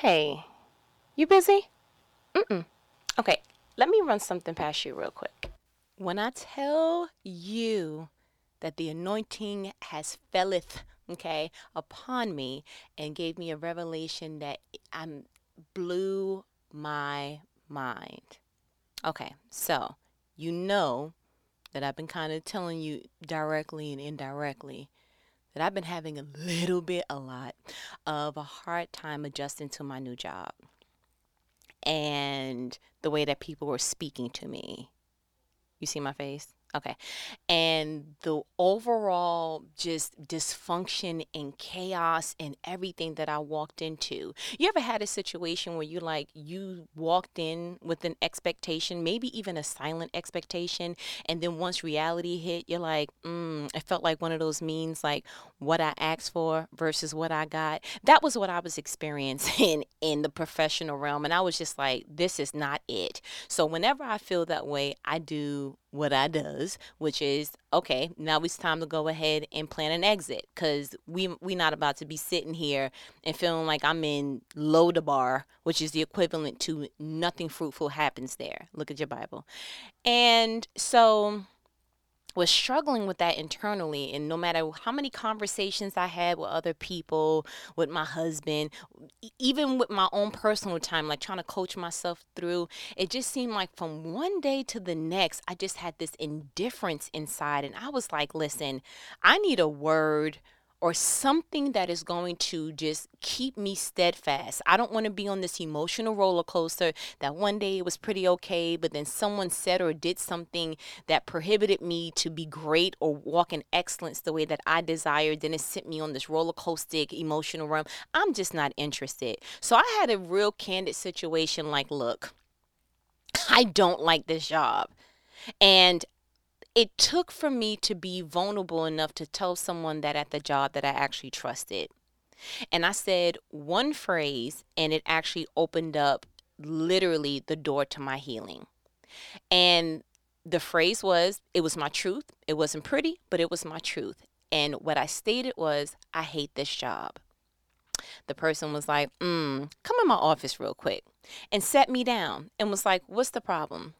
Hey, you busy? Mm-mm. Okay, let me run something past you real quick. When I tell you that the anointing has felleth, okay, upon me and gave me a revelation that I blew my mind. Okay, so you know that I've been kind of telling you directly and indirectly that I've been having a little bit, a lot of a hard time adjusting to my new job and the way that people were speaking to me. You see my face? Okay. And the overall just dysfunction and chaos and everything that I walked into. You ever had a situation where you like you walked in with an expectation, maybe even a silent expectation, and then once reality hit, you're like, mm, it felt like one of those means like what I asked for versus what I got. That was what I was experiencing in the professional realm. And I was just like, this is not it. So whenever I feel that way, I do what I does, which is okay. Now it's time to go ahead and plan an exit because we we not about to be sitting here and feeling like I'm in Lodabar, which is the equivalent to nothing fruitful happens there. Look at your Bible, and so was struggling with that internally and no matter how many conversations I had with other people, with my husband, even with my own personal time like trying to coach myself through, it just seemed like from one day to the next I just had this indifference inside and I was like, listen, I need a word or something that is going to just keep me steadfast. I don't want to be on this emotional roller coaster that one day it was pretty okay, but then someone said or did something that prohibited me to be great or walk in excellence the way that I desired. Then it sent me on this roller coaster emotional realm. I'm just not interested. So I had a real candid situation like, look, I don't like this job. And it took for me to be vulnerable enough to tell someone that at the job that I actually trusted. And I said one phrase, and it actually opened up literally the door to my healing. And the phrase was, it was my truth. It wasn't pretty, but it was my truth. And what I stated was, I hate this job. The person was like, mm, come in my office real quick and sat me down and was like, what's the problem?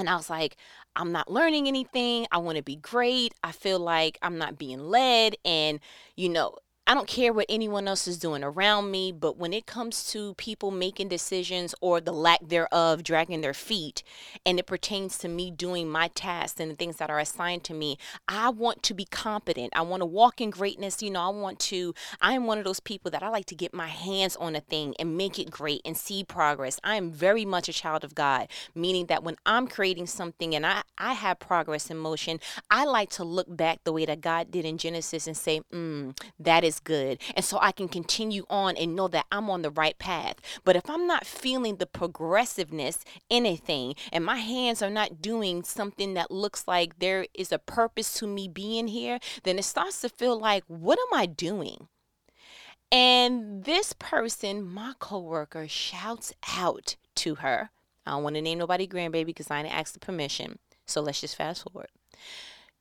And I was like, I'm not learning anything. I want to be great. I feel like I'm not being led. And, you know, I don't care what anyone else is doing around me, but when it comes to people making decisions or the lack thereof dragging their feet, and it pertains to me doing my tasks and the things that are assigned to me, I want to be competent. I want to walk in greatness. You know, I want to, I am one of those people that I like to get my hands on a thing and make it great and see progress. I am very much a child of God, meaning that when I'm creating something and I, I have progress in motion, I like to look back the way that God did in Genesis and say, mm, that is good. And so I can continue on and know that I'm on the right path. But if I'm not feeling the progressiveness in anything and my hands are not doing something that looks like there is a purpose to me being here, then it starts to feel like, what am I doing? And this person, my coworker, shouts out to her. I don't want to name nobody grandbaby because I didn't ask the permission. So let's just fast forward.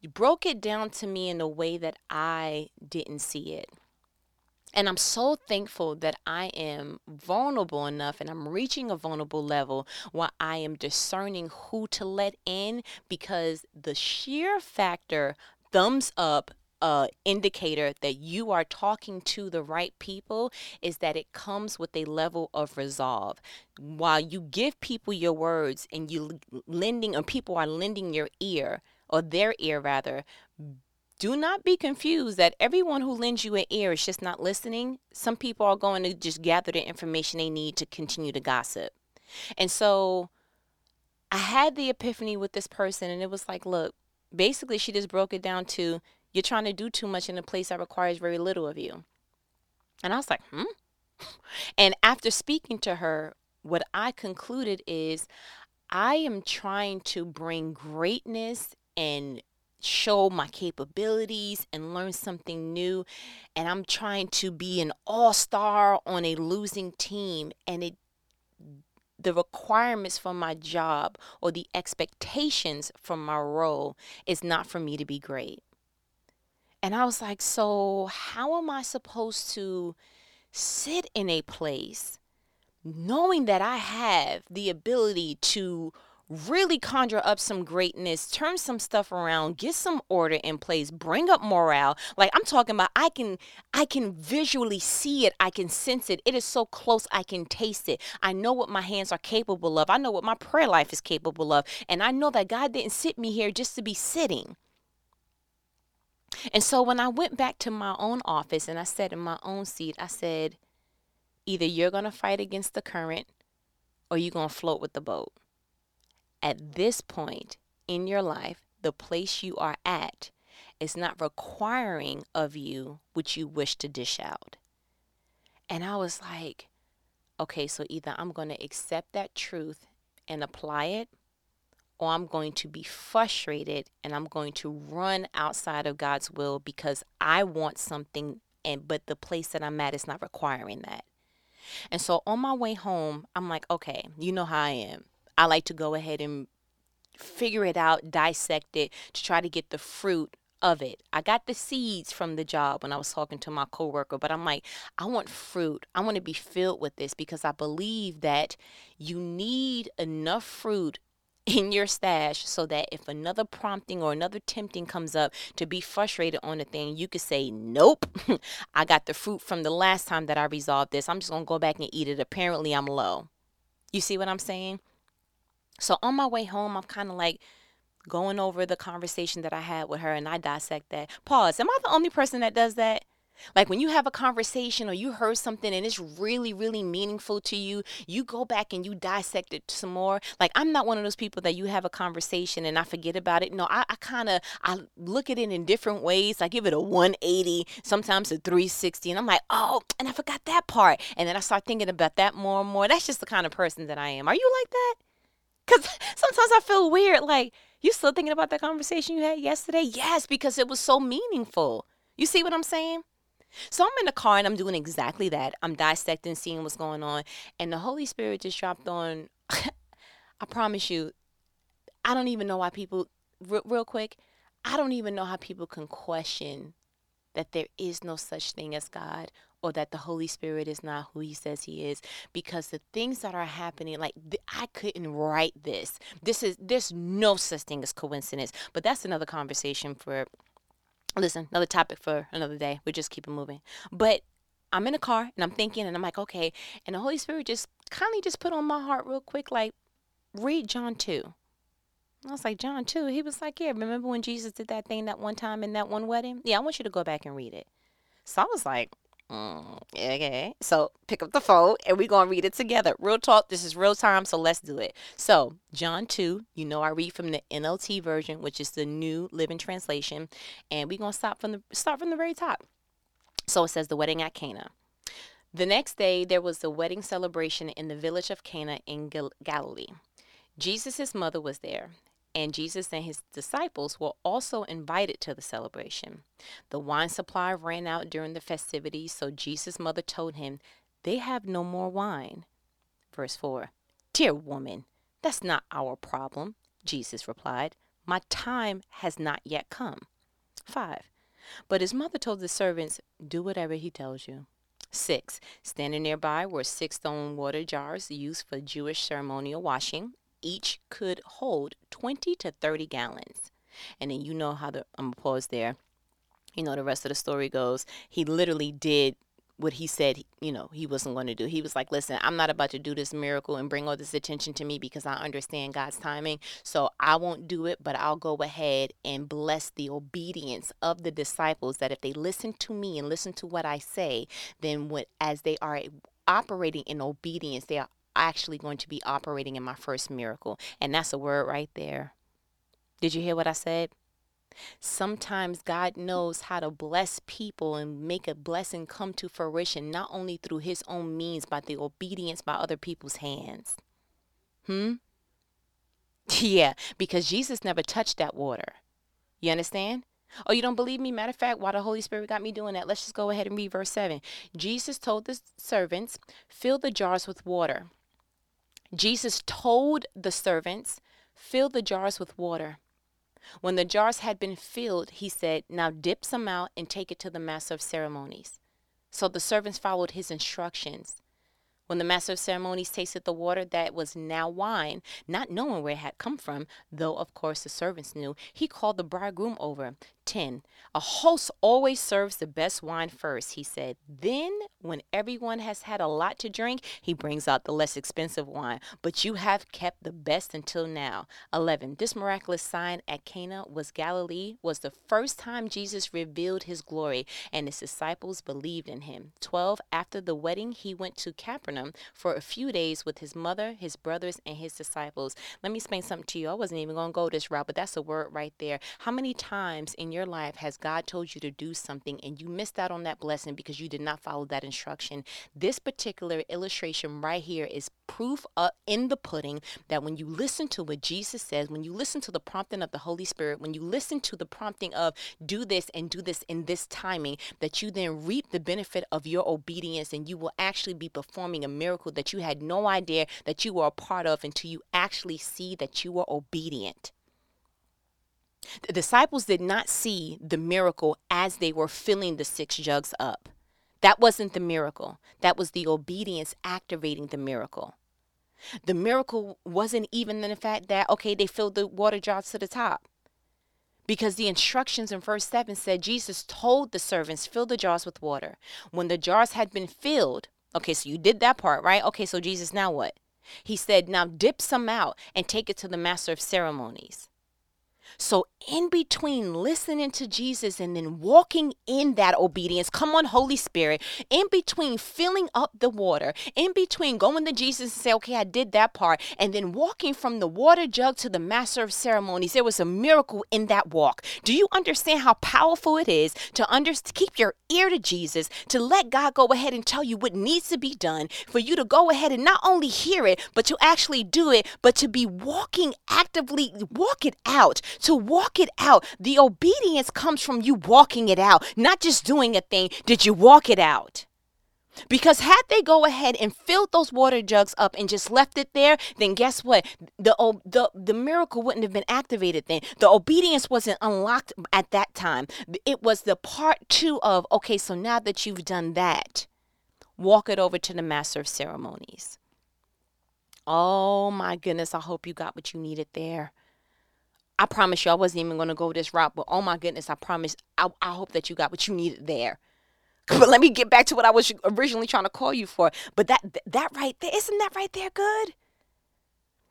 You broke it down to me in a way that I didn't see it. And I'm so thankful that I am vulnerable enough and I'm reaching a vulnerable level where I am discerning who to let in because the sheer factor, thumbs up, uh, indicator that you are talking to the right people is that it comes with a level of resolve. While you give people your words and you lending, or people are lending your ear or their ear rather, do not be confused that everyone who lends you an ear is just not listening. Some people are going to just gather the information they need to continue to gossip. And so I had the epiphany with this person, and it was like, look, basically, she just broke it down to you're trying to do too much in a place that requires very little of you. And I was like, hmm? And after speaking to her, what I concluded is I am trying to bring greatness and show my capabilities and learn something new and I'm trying to be an all-star on a losing team and it the requirements for my job or the expectations from my role is not for me to be great. And I was like, so how am I supposed to sit in a place knowing that I have the ability to really conjure up some greatness, turn some stuff around, get some order in place, bring up morale. Like I'm talking about I can I can visually see it, I can sense it. It is so close I can taste it. I know what my hands are capable of. I know what my prayer life is capable of. And I know that God didn't sit me here just to be sitting. And so when I went back to my own office and I sat in my own seat, I said, either you're going to fight against the current or you're going to float with the boat. At this point in your life, the place you are at is not requiring of you what you wish to dish out. And I was like, okay, so either I'm going to accept that truth and apply it, or I'm going to be frustrated and I'm going to run outside of God's will because I want something and but the place that I'm at is not requiring that. And so on my way home, I'm like, okay, you know how I am. I like to go ahead and figure it out, dissect it to try to get the fruit of it. I got the seeds from the job when I was talking to my coworker, but I'm like, I want fruit. I want to be filled with this because I believe that you need enough fruit in your stash so that if another prompting or another tempting comes up to be frustrated on a thing, you could say, Nope, I got the fruit from the last time that I resolved this. I'm just going to go back and eat it. Apparently, I'm low. You see what I'm saying? So on my way home, I'm kind of like going over the conversation that I had with her and I dissect that. Pause. Am I the only person that does that? Like when you have a conversation or you heard something and it's really, really meaningful to you, you go back and you dissect it some more. Like I'm not one of those people that you have a conversation and I forget about it. No, I, I kind of I look at it in different ways. I give it a 180, sometimes a 360, and I'm like, oh, and I forgot that part. And then I start thinking about that more and more. That's just the kind of person that I am. Are you like that? Because sometimes I feel weird. Like, you still thinking about that conversation you had yesterday? Yes, because it was so meaningful. You see what I'm saying? So I'm in the car and I'm doing exactly that. I'm dissecting, seeing what's going on. And the Holy Spirit just dropped on, I promise you, I don't even know why people, real, real quick, I don't even know how people can question that there is no such thing as God or that the Holy Spirit is not who he says he is because the things that are happening like th- I couldn't write this. This is there's no such thing as coincidence, but that's another conversation for listen, another topic for another day. We just keep it moving. But I'm in a car and I'm thinking and I'm like, okay. And the Holy Spirit just kindly just put on my heart real quick, like, read John 2. I was like, John 2. He was like, yeah, remember when Jesus did that thing that one time in that one wedding? Yeah, I want you to go back and read it. So I was like, mm, okay. So pick up the phone and we're going to read it together. Real talk. This is real time, so let's do it. So, John 2, you know, I read from the NLT version, which is the New Living Translation. And we're going to start from the start from the very top. So it says the wedding at Cana. The next day, there was a wedding celebration in the village of Cana in Gal- Galilee. Jesus' mother was there, and Jesus and his disciples were also invited to the celebration. The wine supply ran out during the festivities, so Jesus' mother told him, They have no more wine. Verse 4 Dear woman, that's not our problem, Jesus replied. My time has not yet come. 5. But his mother told the servants, Do whatever he tells you. 6. Standing nearby were six stone water jars used for Jewish ceremonial washing each could hold 20 to 30 gallons. And then you know how the, I'm going to pause there. You know, the rest of the story goes. He literally did what he said, you know, he wasn't going to do. He was like, listen, I'm not about to do this miracle and bring all this attention to me because I understand God's timing. So I won't do it, but I'll go ahead and bless the obedience of the disciples that if they listen to me and listen to what I say, then what as they are operating in obedience, they are actually going to be operating in my first miracle. And that's a word right there. Did you hear what I said? Sometimes God knows how to bless people and make a blessing come to fruition, not only through his own means, but the obedience by other people's hands. Hmm? Yeah, because Jesus never touched that water. You understand? Oh, you don't believe me? Matter of fact, why the Holy Spirit got me doing that, let's just go ahead and read verse 7. Jesus told the servants, Fill the jars with water. Jesus told the servants, Fill the jars with water. When the jars had been filled, he said, Now dip some out and take it to the master of ceremonies. So the servants followed his instructions. When the master of ceremonies tasted the water that was now wine, not knowing where it had come from, though of course the servants knew, he called the bridegroom over. 10. A host always serves the best wine first, he said. Then, when everyone has had a lot to drink, he brings out the less expensive wine. But you have kept the best until now. 11. This miraculous sign at Cana was Galilee, was the first time Jesus revealed his glory, and his disciples believed in him. 12. After the wedding, he went to Capernaum for a few days with his mother, his brothers, and his disciples. Let me explain something to you. I wasn't even going to go this route, but that's a word right there. How many times in your life has God told you to do something and you missed out on that blessing because you did not follow that instruction? This particular illustration right here is proof in the pudding that when you listen to what Jesus says, when you listen to the prompting of the Holy Spirit, when you listen to the prompting of do this and do this in this timing, that you then reap the benefit of your obedience and you will actually be performing a miracle that you had no idea that you were a part of until you actually see that you were obedient. The disciples did not see the miracle as they were filling the six jugs up. That wasn't the miracle. That was the obedience activating the miracle. The miracle wasn't even the fact that, okay, they filled the water jars to the top. Because the instructions in verse 7 said Jesus told the servants, fill the jars with water. When the jars had been filled, okay, so you did that part, right? Okay, so Jesus, now what? He said, now dip some out and take it to the master of ceremonies. So, in between listening to Jesus and then walking in that obedience, come on, Holy Spirit, in between filling up the water, in between going to Jesus and say, okay, I did that part, and then walking from the water jug to the master of ceremonies, there was a miracle in that walk. Do you understand how powerful it is to under- keep your ear to Jesus, to let God go ahead and tell you what needs to be done, for you to go ahead and not only hear it, but to actually do it, but to be walking actively, walk it out to walk it out. The obedience comes from you walking it out, not just doing a thing. Did you walk it out? Because had they go ahead and filled those water jugs up and just left it there, then guess what? The, the, the miracle wouldn't have been activated then. The obedience wasn't unlocked at that time. It was the part two of, okay, so now that you've done that, walk it over to the master of ceremonies. Oh my goodness, I hope you got what you needed there. I promise you, I wasn't even going to go this route, but oh my goodness, I promise. I, I hope that you got what you needed there. But let me get back to what I was originally trying to call you for. But that that right there, isn't that right there good?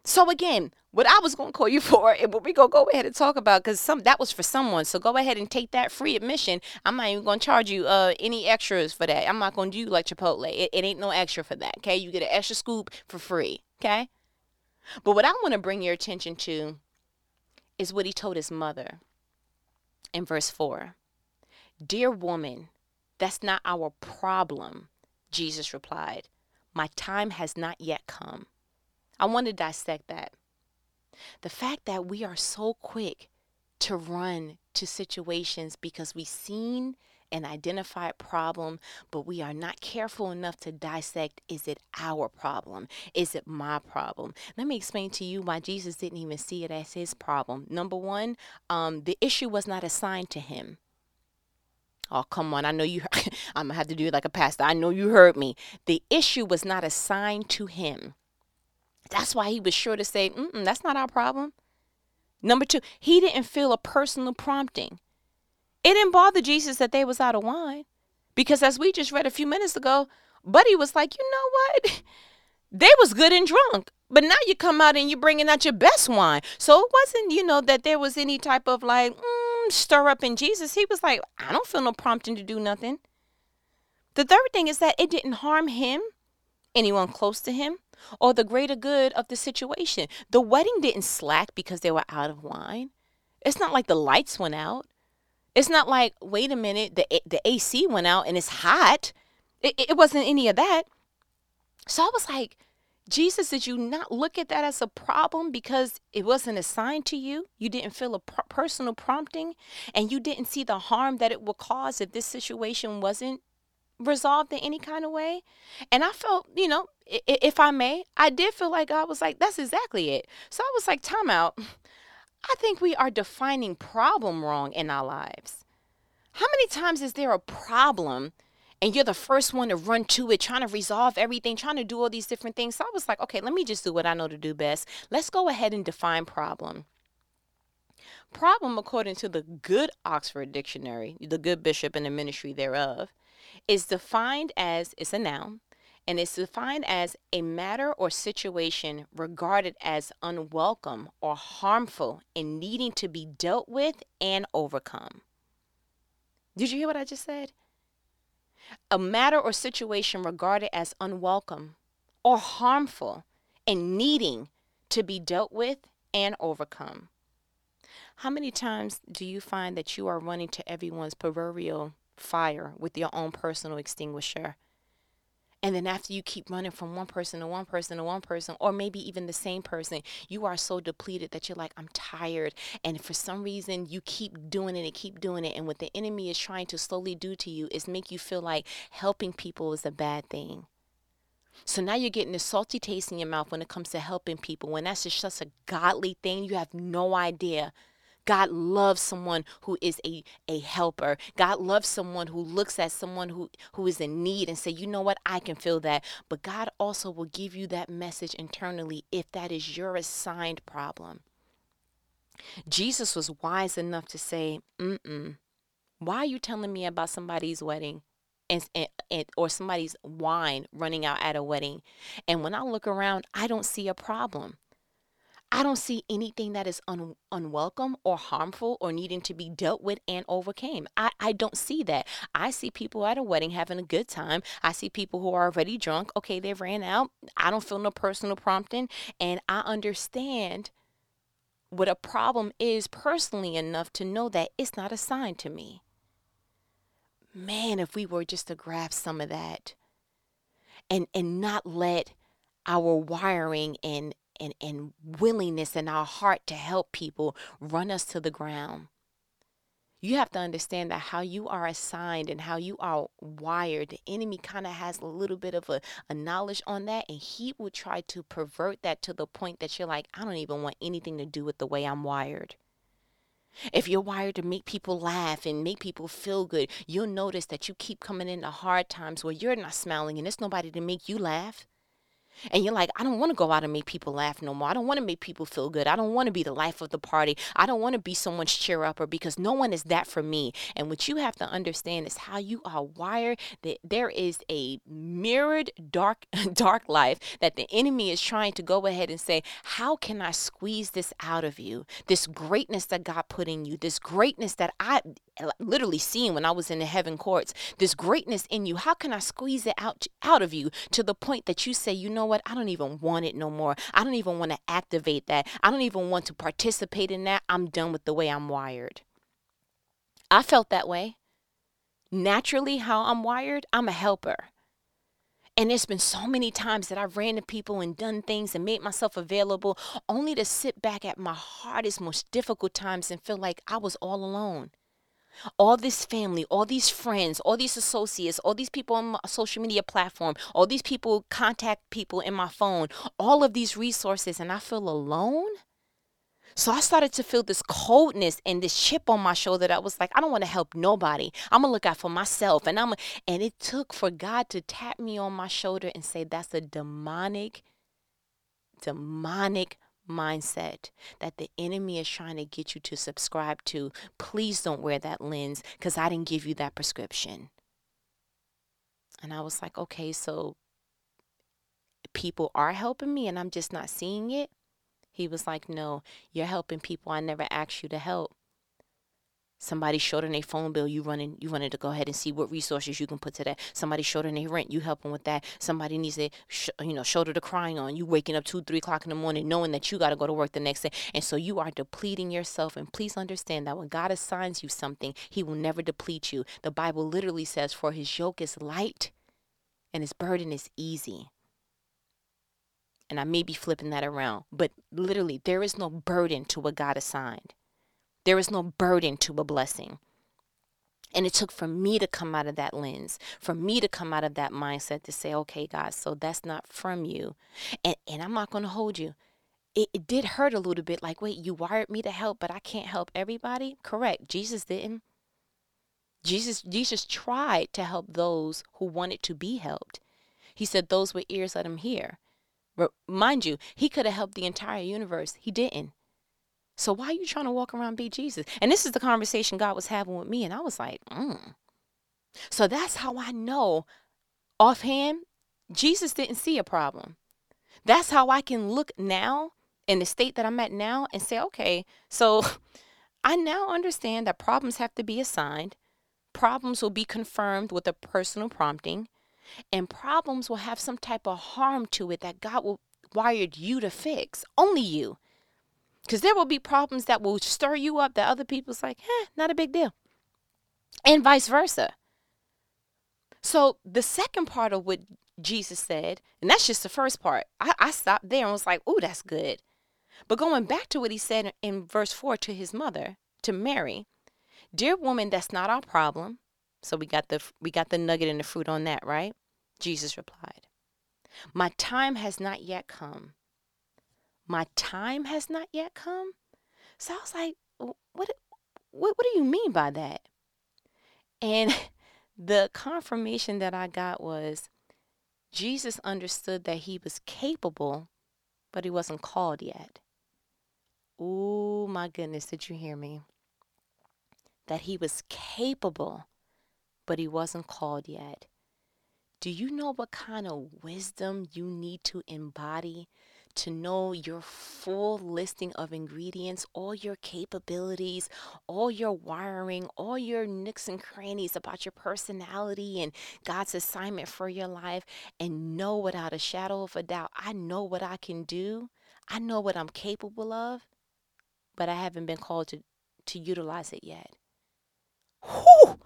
So again, what I was going to call you for, and what we gonna go ahead and talk about, because some that was for someone. So go ahead and take that free admission. I'm not even to charge you uh any extras for that. I'm not to do like Chipotle. It, it ain't no extra for that. Okay, you get an extra scoop for free. Okay. But what I want to bring your attention to is what he told his mother in verse 4. Dear woman, that's not our problem, Jesus replied. My time has not yet come. I want to dissect that. The fact that we are so quick to run to situations because we've seen an identified problem, but we are not careful enough to dissect is it our problem? Is it my problem? Let me explain to you why Jesus didn't even see it as his problem. Number one, um, the issue was not assigned to him. Oh, come on. I know you. I'm going to have to do it like a pastor. I know you heard me. The issue was not assigned to him. That's why he was sure to say, that's not our problem. Number two, he didn't feel a personal prompting. It didn't bother Jesus that they was out of wine. Because as we just read a few minutes ago, Buddy was like, you know what? They was good and drunk. But now you come out and you're bringing out your best wine. So it wasn't, you know, that there was any type of like mm, stir up in Jesus. He was like, I don't feel no prompting to do nothing. The third thing is that it didn't harm him, anyone close to him, or the greater good of the situation. The wedding didn't slack because they were out of wine. It's not like the lights went out. It's not like, wait a minute, the the AC went out and it's hot. It, it wasn't any of that. So I was like, Jesus, did you not look at that as a problem because it wasn't assigned to you? You didn't feel a per- personal prompting and you didn't see the harm that it would cause if this situation wasn't resolved in any kind of way. And I felt, you know, if I may, I did feel like I was like, that's exactly it. So I was like, time out. I think we are defining problem wrong in our lives. How many times is there a problem and you're the first one to run to it, trying to resolve everything, trying to do all these different things. So I was like, okay, let me just do what I know to do best. Let's go ahead and define problem. Problem, according to the good Oxford Dictionary, the good bishop and the ministry thereof, is defined as it's a noun and it's defined as a matter or situation regarded as unwelcome or harmful and needing to be dealt with and overcome. Did you hear what I just said? A matter or situation regarded as unwelcome or harmful and needing to be dealt with and overcome. How many times do you find that you are running to everyone's proverbial fire with your own personal extinguisher? And then after you keep running from one person to one person to one person, or maybe even the same person, you are so depleted that you're like, I'm tired. And for some reason, you keep doing it and keep doing it. And what the enemy is trying to slowly do to you is make you feel like helping people is a bad thing. So now you're getting a salty taste in your mouth when it comes to helping people. When that's just such a godly thing, you have no idea God loves someone who is a, a helper. God loves someone who looks at someone who, who is in need and say, you know what, I can feel that. But God also will give you that message internally if that is your assigned problem. Jesus was wise enough to say, mm-mm, why are you telling me about somebody's wedding? And, and, or somebody's wine running out at a wedding. And when I look around, I don't see a problem. I don't see anything that is un- unwelcome or harmful or needing to be dealt with and overcame. I, I don't see that. I see people at a wedding having a good time. I see people who are already drunk. Okay, they ran out. I don't feel no personal prompting. And I understand what a problem is personally enough to know that it's not assigned to me. Man, if we were just to grab some of that and and not let our wiring and and, and willingness in our heart to help people run us to the ground. You have to understand that how you are assigned and how you are wired, the enemy kind of has a little bit of a, a knowledge on that, and he will try to pervert that to the point that you're like, I don't even want anything to do with the way I'm wired. If you're wired to make people laugh and make people feel good, you'll notice that you keep coming into hard times where you're not smiling and it's nobody to make you laugh and you're like, I don't want to go out and make people laugh no more. I don't want to make people feel good. I don't want to be the life of the party. I don't want to be someone's cheer upper because no one is that for me. And what you have to understand is how you are wired. That there is a mirrored dark dark life that the enemy is trying to go ahead and say, how can I squeeze this out of you? This greatness that God put in you, this greatness that I literally seen when I was in the heaven courts, this greatness in you. How can I squeeze it out out of you to the point that you say, you know what? I don't even want it no more. I don't even want to activate that. I don't even want to participate in that. I'm done with the way I'm wired. I felt that way. Naturally, how I'm wired, I'm a helper. And there's been so many times that I've ran to people and done things and made myself available only to sit back at my hardest, most difficult times and feel like I was all alone all this family, all these friends, all these associates, all these people on my social media platform, all these people contact people in my phone, all of these resources, and I feel alone. So I started to feel this coldness and this chip on my shoulder that was like, I don't want to help nobody. I'm gonna look out for myself. And I'm and it took for God to tap me on my shoulder and say, That's a demonic, demonic mindset that the enemy is trying to get you to subscribe to. Please don't wear that lens because I didn't give you that prescription. And I was like, okay, so people are helping me and I'm just not seeing it. He was like, no, you're helping people I never asked you to help. Somebody short on their phone bill, you running, you running to go ahead and see what resources you can put to that. Somebody short on their rent, you helping with that. Somebody needs a, sh- you know, shoulder to crying on. You waking up two, three o'clock in the morning, knowing that you got to go to work the next day, and so you are depleting yourself. And please understand that when God assigns you something, He will never deplete you. The Bible literally says, "For His yoke is light, and His burden is easy." And I may be flipping that around, but literally, there is no burden to what God assigned. There is no burden to a blessing. And it took for me to come out of that lens, for me to come out of that mindset to say, okay, God, so that's not from you. And, and I'm not going to hold you. It, it did hurt a little bit like, wait, you wired me to help, but I can't help everybody? Correct. Jesus didn't. Jesus Jesus tried to help those who wanted to be helped. He said those with ears let him hear. Mind you, he could have helped the entire universe. He didn't. So why are you trying to walk around be Jesus? And this is the conversation God was having with me, and I was like, mm. So that's how I know offhand, Jesus didn't see a problem. That's how I can look now in the state that I'm at now and say, okay, so I now understand that problems have to be assigned, problems will be confirmed with a personal prompting, and problems will have some type of harm to it that God will wired you to fix. Only you. Because there will be problems that will stir you up that other people's like, eh, not a big deal. And vice versa. So the second part of what Jesus said, and that's just the first part, I, I stopped there and was like, oh, that's good. But going back to what he said in verse 4 to his mother, to Mary, dear woman, that's not our problem. So we got the we got the nugget and the fruit on that, right? Jesus replied, My time has not yet come my time has not yet come. So I was like, what, what, what do you mean by that? And the confirmation that I got was Jesus understood that he was capable, but he wasn't called yet. Oh my goodness, did you hear me? That he was capable, but he wasn't called yet. Do you know what kind of wisdom you need to embody to know your full listing of ingredients, all your capabilities, all your wiring, all your nooks and crannies about your personality and God's assignment for your life, and know without a shadow of a doubt, I know what I can do, I know what I'm capable of, but I haven't been called to, to utilize it yet. Whew!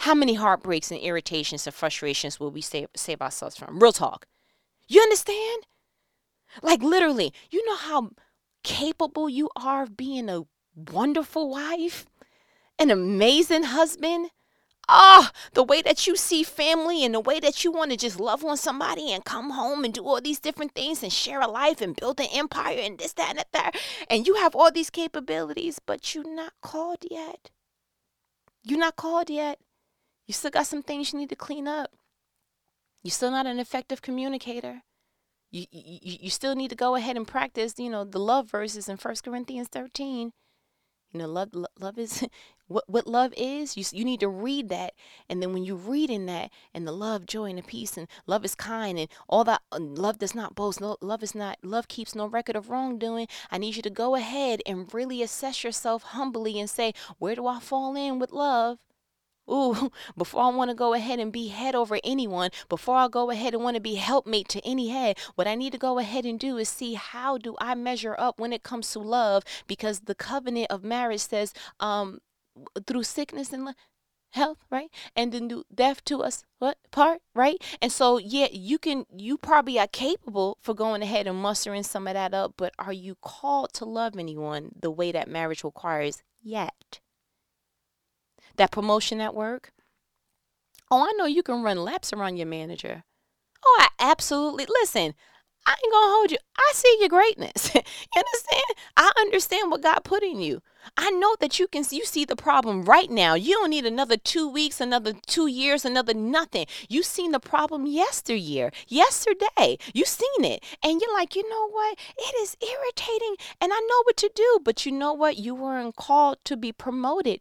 How many heartbreaks and irritations and frustrations will we save, save ourselves from? Real talk. You understand? Like literally, you know how capable you are of being a wonderful wife, an amazing husband. Ah, oh, the way that you see family and the way that you want to just love on somebody and come home and do all these different things and share a life and build an empire and this, that, and that. And you have all these capabilities, but you're not called yet. You're not called yet. You still got some things you need to clean up. You're still not an effective communicator you, you, you still need to go ahead and practice, you know, the love verses in First Corinthians 13. You know, love, love is what, what love is. You, you need to read that. And then when you read in that and the love, joy, and the peace, and love is kind, and all that, uh, love does not boast, no, love is not, love keeps no record of wrongdoing. I need you to go ahead and really assess yourself humbly and say, where do I fall in with love? Ooh, before I want to go ahead and be head over anyone, before I go ahead and want to be helpmate to any head, what I need to go ahead and do is see how do I measure up when it comes to love because the covenant of marriage says um through sickness and health, right? And then do death to us what part, right? And so yeah, you can you probably are capable for going ahead and mustering some of that up, but are you called to love anyone the way that marriage requires yet? That promotion at work. Oh, I know you can run laps around your manager. Oh, I absolutely listen. I ain't gonna hold you. I see your greatness. you understand? I understand what God put in you. I know that you can you see the problem right now. You don't need another two weeks, another two years, another nothing. You seen the problem yesteryear, yesterday. You seen it. And you're like, you know what? It is irritating and I know what to do. But you know what? You weren't called to be promoted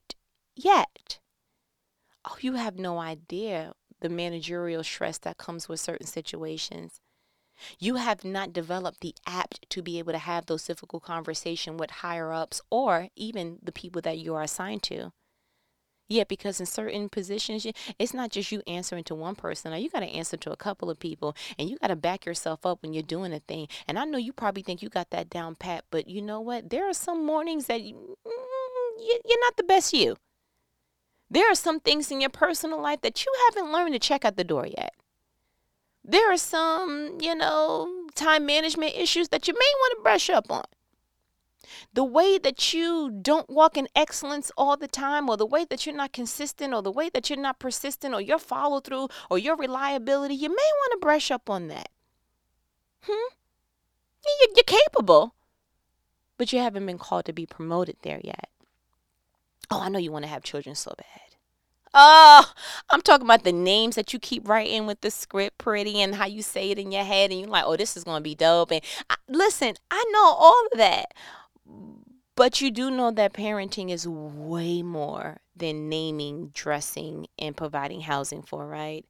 yet. Oh, you have no idea the managerial stress that comes with certain situations. You have not developed the apt to be able to have those difficult conversations with higher ups or even the people that you are assigned to. Yeah, because in certain positions, it's not just you answering to one person. Now you got to answer to a couple of people, and you got to back yourself up when you're doing a thing. And I know you probably think you got that down pat, but you know what? There are some mornings that you, mm, you're not the best you. There are some things in your personal life that you haven't learned to check at the door yet. There are some, you know, time management issues that you may want to brush up on. The way that you don't walk in excellence all the time, or the way that you're not consistent, or the way that you're not persistent, or your follow through, or your reliability, you may want to brush up on that. Hmm? You're capable, but you haven't been called to be promoted there yet. Oh, I know you want to have children so bad. Oh, I'm talking about the names that you keep writing with the script pretty and how you say it in your head and you're like, oh, this is going to be dope. And I, listen, I know all of that. But you do know that parenting is way more than naming, dressing, and providing housing for, right?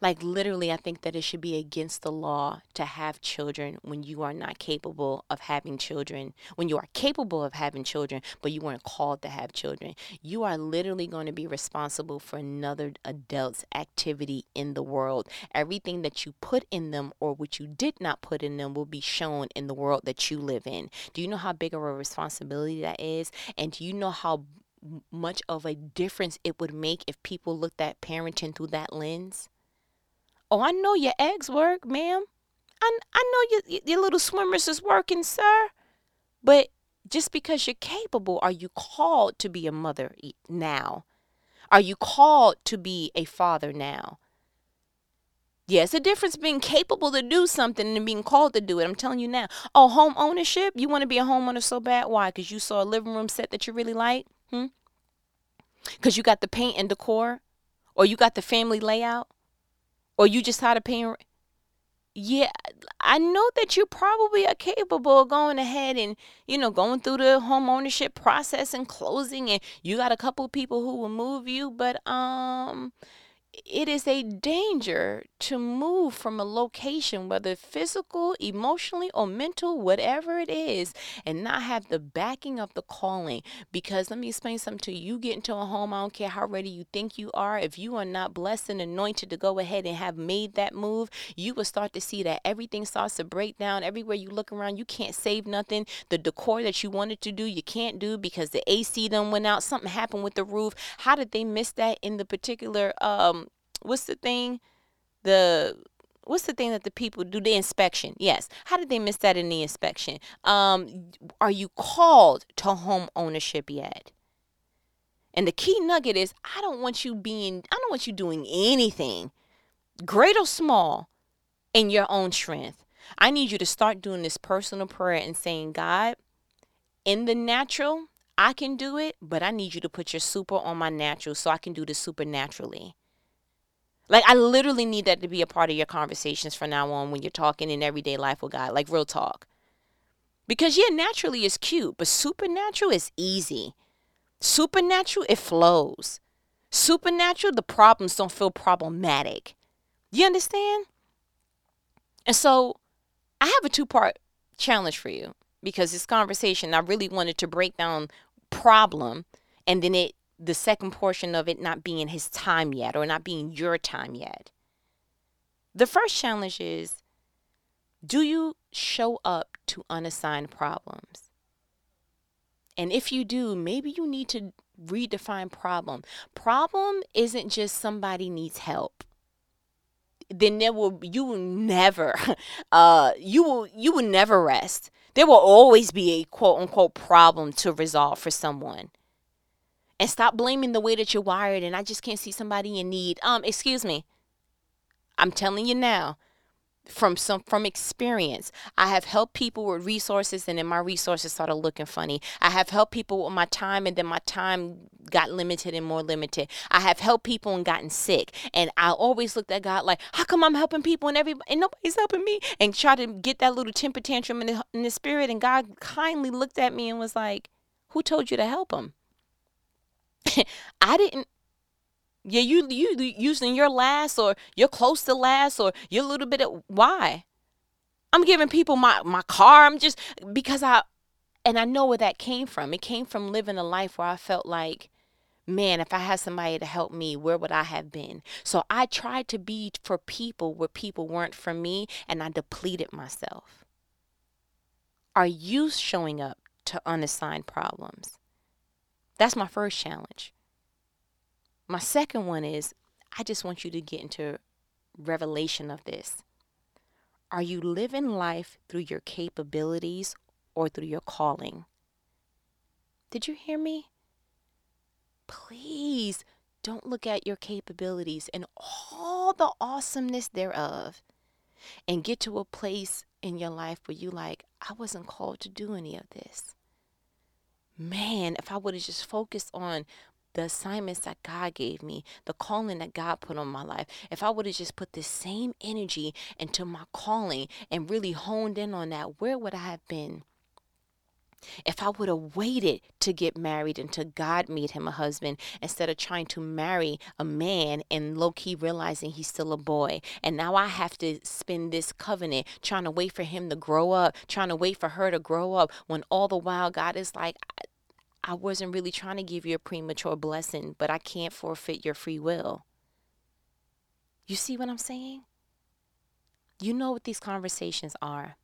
Like, literally, I think that it should be against the law to have children when you are not capable of having children. When you are capable of having children, but you weren't called to have children. You are literally going to be responsible for another adult's activity in the world. Everything that you put in them or what you did not put in them will be shown in the world that you live in. Do you know how big of a responsibility that is? And do you know how much of a difference it would make if people looked at parenting through that lens? Oh, I know your eggs work, ma'am. I, I know your, your little swimmers is working, sir. But just because you're capable, are you called to be a mother now? Are you called to be a father now? Yes, yeah, a difference being capable to do something and being called to do it. I'm telling you now. Oh, home ownership? You want to be a homeowner so bad? Why? Because you saw a living room set that you really like? Hmm? Because you got the paint and decor? Or you got the family layout? Or you just had a paying yeah i know that you probably are capable of going ahead and you know going through the home ownership process and closing and you got a couple people who will move you but um it is a danger to move from a location, whether physical, emotionally, or mental, whatever it is, and not have the backing of the calling. Because let me explain something to you. You get into a home, I don't care how ready you think you are. If you are not blessed and anointed to go ahead and have made that move, you will start to see that everything starts to break down. Everywhere you look around, you can't save nothing. The decor that you wanted to do, you can't do because the AC done went out. Something happened with the roof. How did they miss that in the particular um what's the thing? The what's the thing that the people do? The inspection yes. How did they miss that in the inspection? Um are you called to home ownership yet? And the key nugget is i don't want you being i don't want you doing anything great or small in your own strength. I need you to start doing this personal prayer and saying god in the natural i can do it but i need you to put your super on my natural so i can do this supernaturally like I literally need that to be a part of your conversations from now on when you're talking in everyday life with God, like real talk. Because yeah, naturally is cute, but supernatural is easy. Supernatural, it flows. Supernatural, the problems don't feel problematic. You understand? And so I have a two part challenge for you because this conversation, I really wanted to break down problem and then it the second portion of it not being his time yet or not being your time yet. The first challenge is do you show up to unassigned problems? And if you do, maybe you need to redefine problem. Problem isn't just somebody needs help. Then there will you will never uh you will you will never rest. There will always be a quote unquote problem to resolve for someone and stop blaming the way that you're wired and I just can't see somebody in need. Um, excuse me. I'm telling you now from some from experience. I have helped people with resources and then my resources started looking funny. I have helped people with my time and then my time got limited and more limited. I have helped people and gotten sick. And I always looked at God like, how come I'm helping people and everybody and nobody's helping me? And try to get that little temper tantrum in the, in the spirit. And God kindly looked at me and was like, who told you to help them? I didn't yeah, you you using your last or you're close to last or you're a little bit of why? I'm giving people my my car. I'm just because I and I know where that came from. It came from living a life where I felt like man, if I had somebody to help me, where would I have been? So I tried to be for people where people weren't for me and I depleted myself. Are you showing up to unassigned problems? That's my first challenge. My second one is I just want you to get into revelation of this. Are you living life through your capabilities or through your calling? Did you hear me? Please don't look at your capabilities and all the awesomeness thereof and get to a place in your life where you like, I wasn't called to do any of this man, if I would have just focused on the assignments that God gave me, the calling that God put on my life, if I would have just put the same energy into my calling and really honed in on that, where would I have been? If I would have waited to get married until God made him a husband instead of trying to marry a man and low key realizing he's still a boy. And now I have to spend this covenant trying to wait for him to grow up, trying to wait for her to grow up when all the while God is like, I wasn't really trying to give you a premature blessing, but I can't forfeit your free will. You see what I'm saying? You know what these conversations are.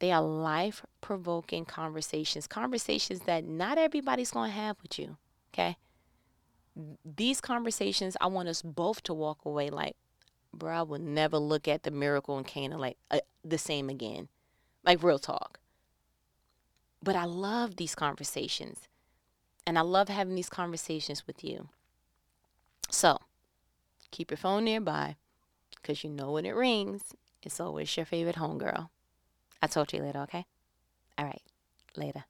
They are life provoking conversations, conversations that not everybody's going to have with you. Okay. These conversations, I want us both to walk away like, bro, I will never look at the miracle in Cana like uh, the same again. Like real talk. But I love these conversations. And I love having these conversations with you. So keep your phone nearby because you know when it rings, it's always your favorite homegirl. I'll talk to you later, okay? All right. Later.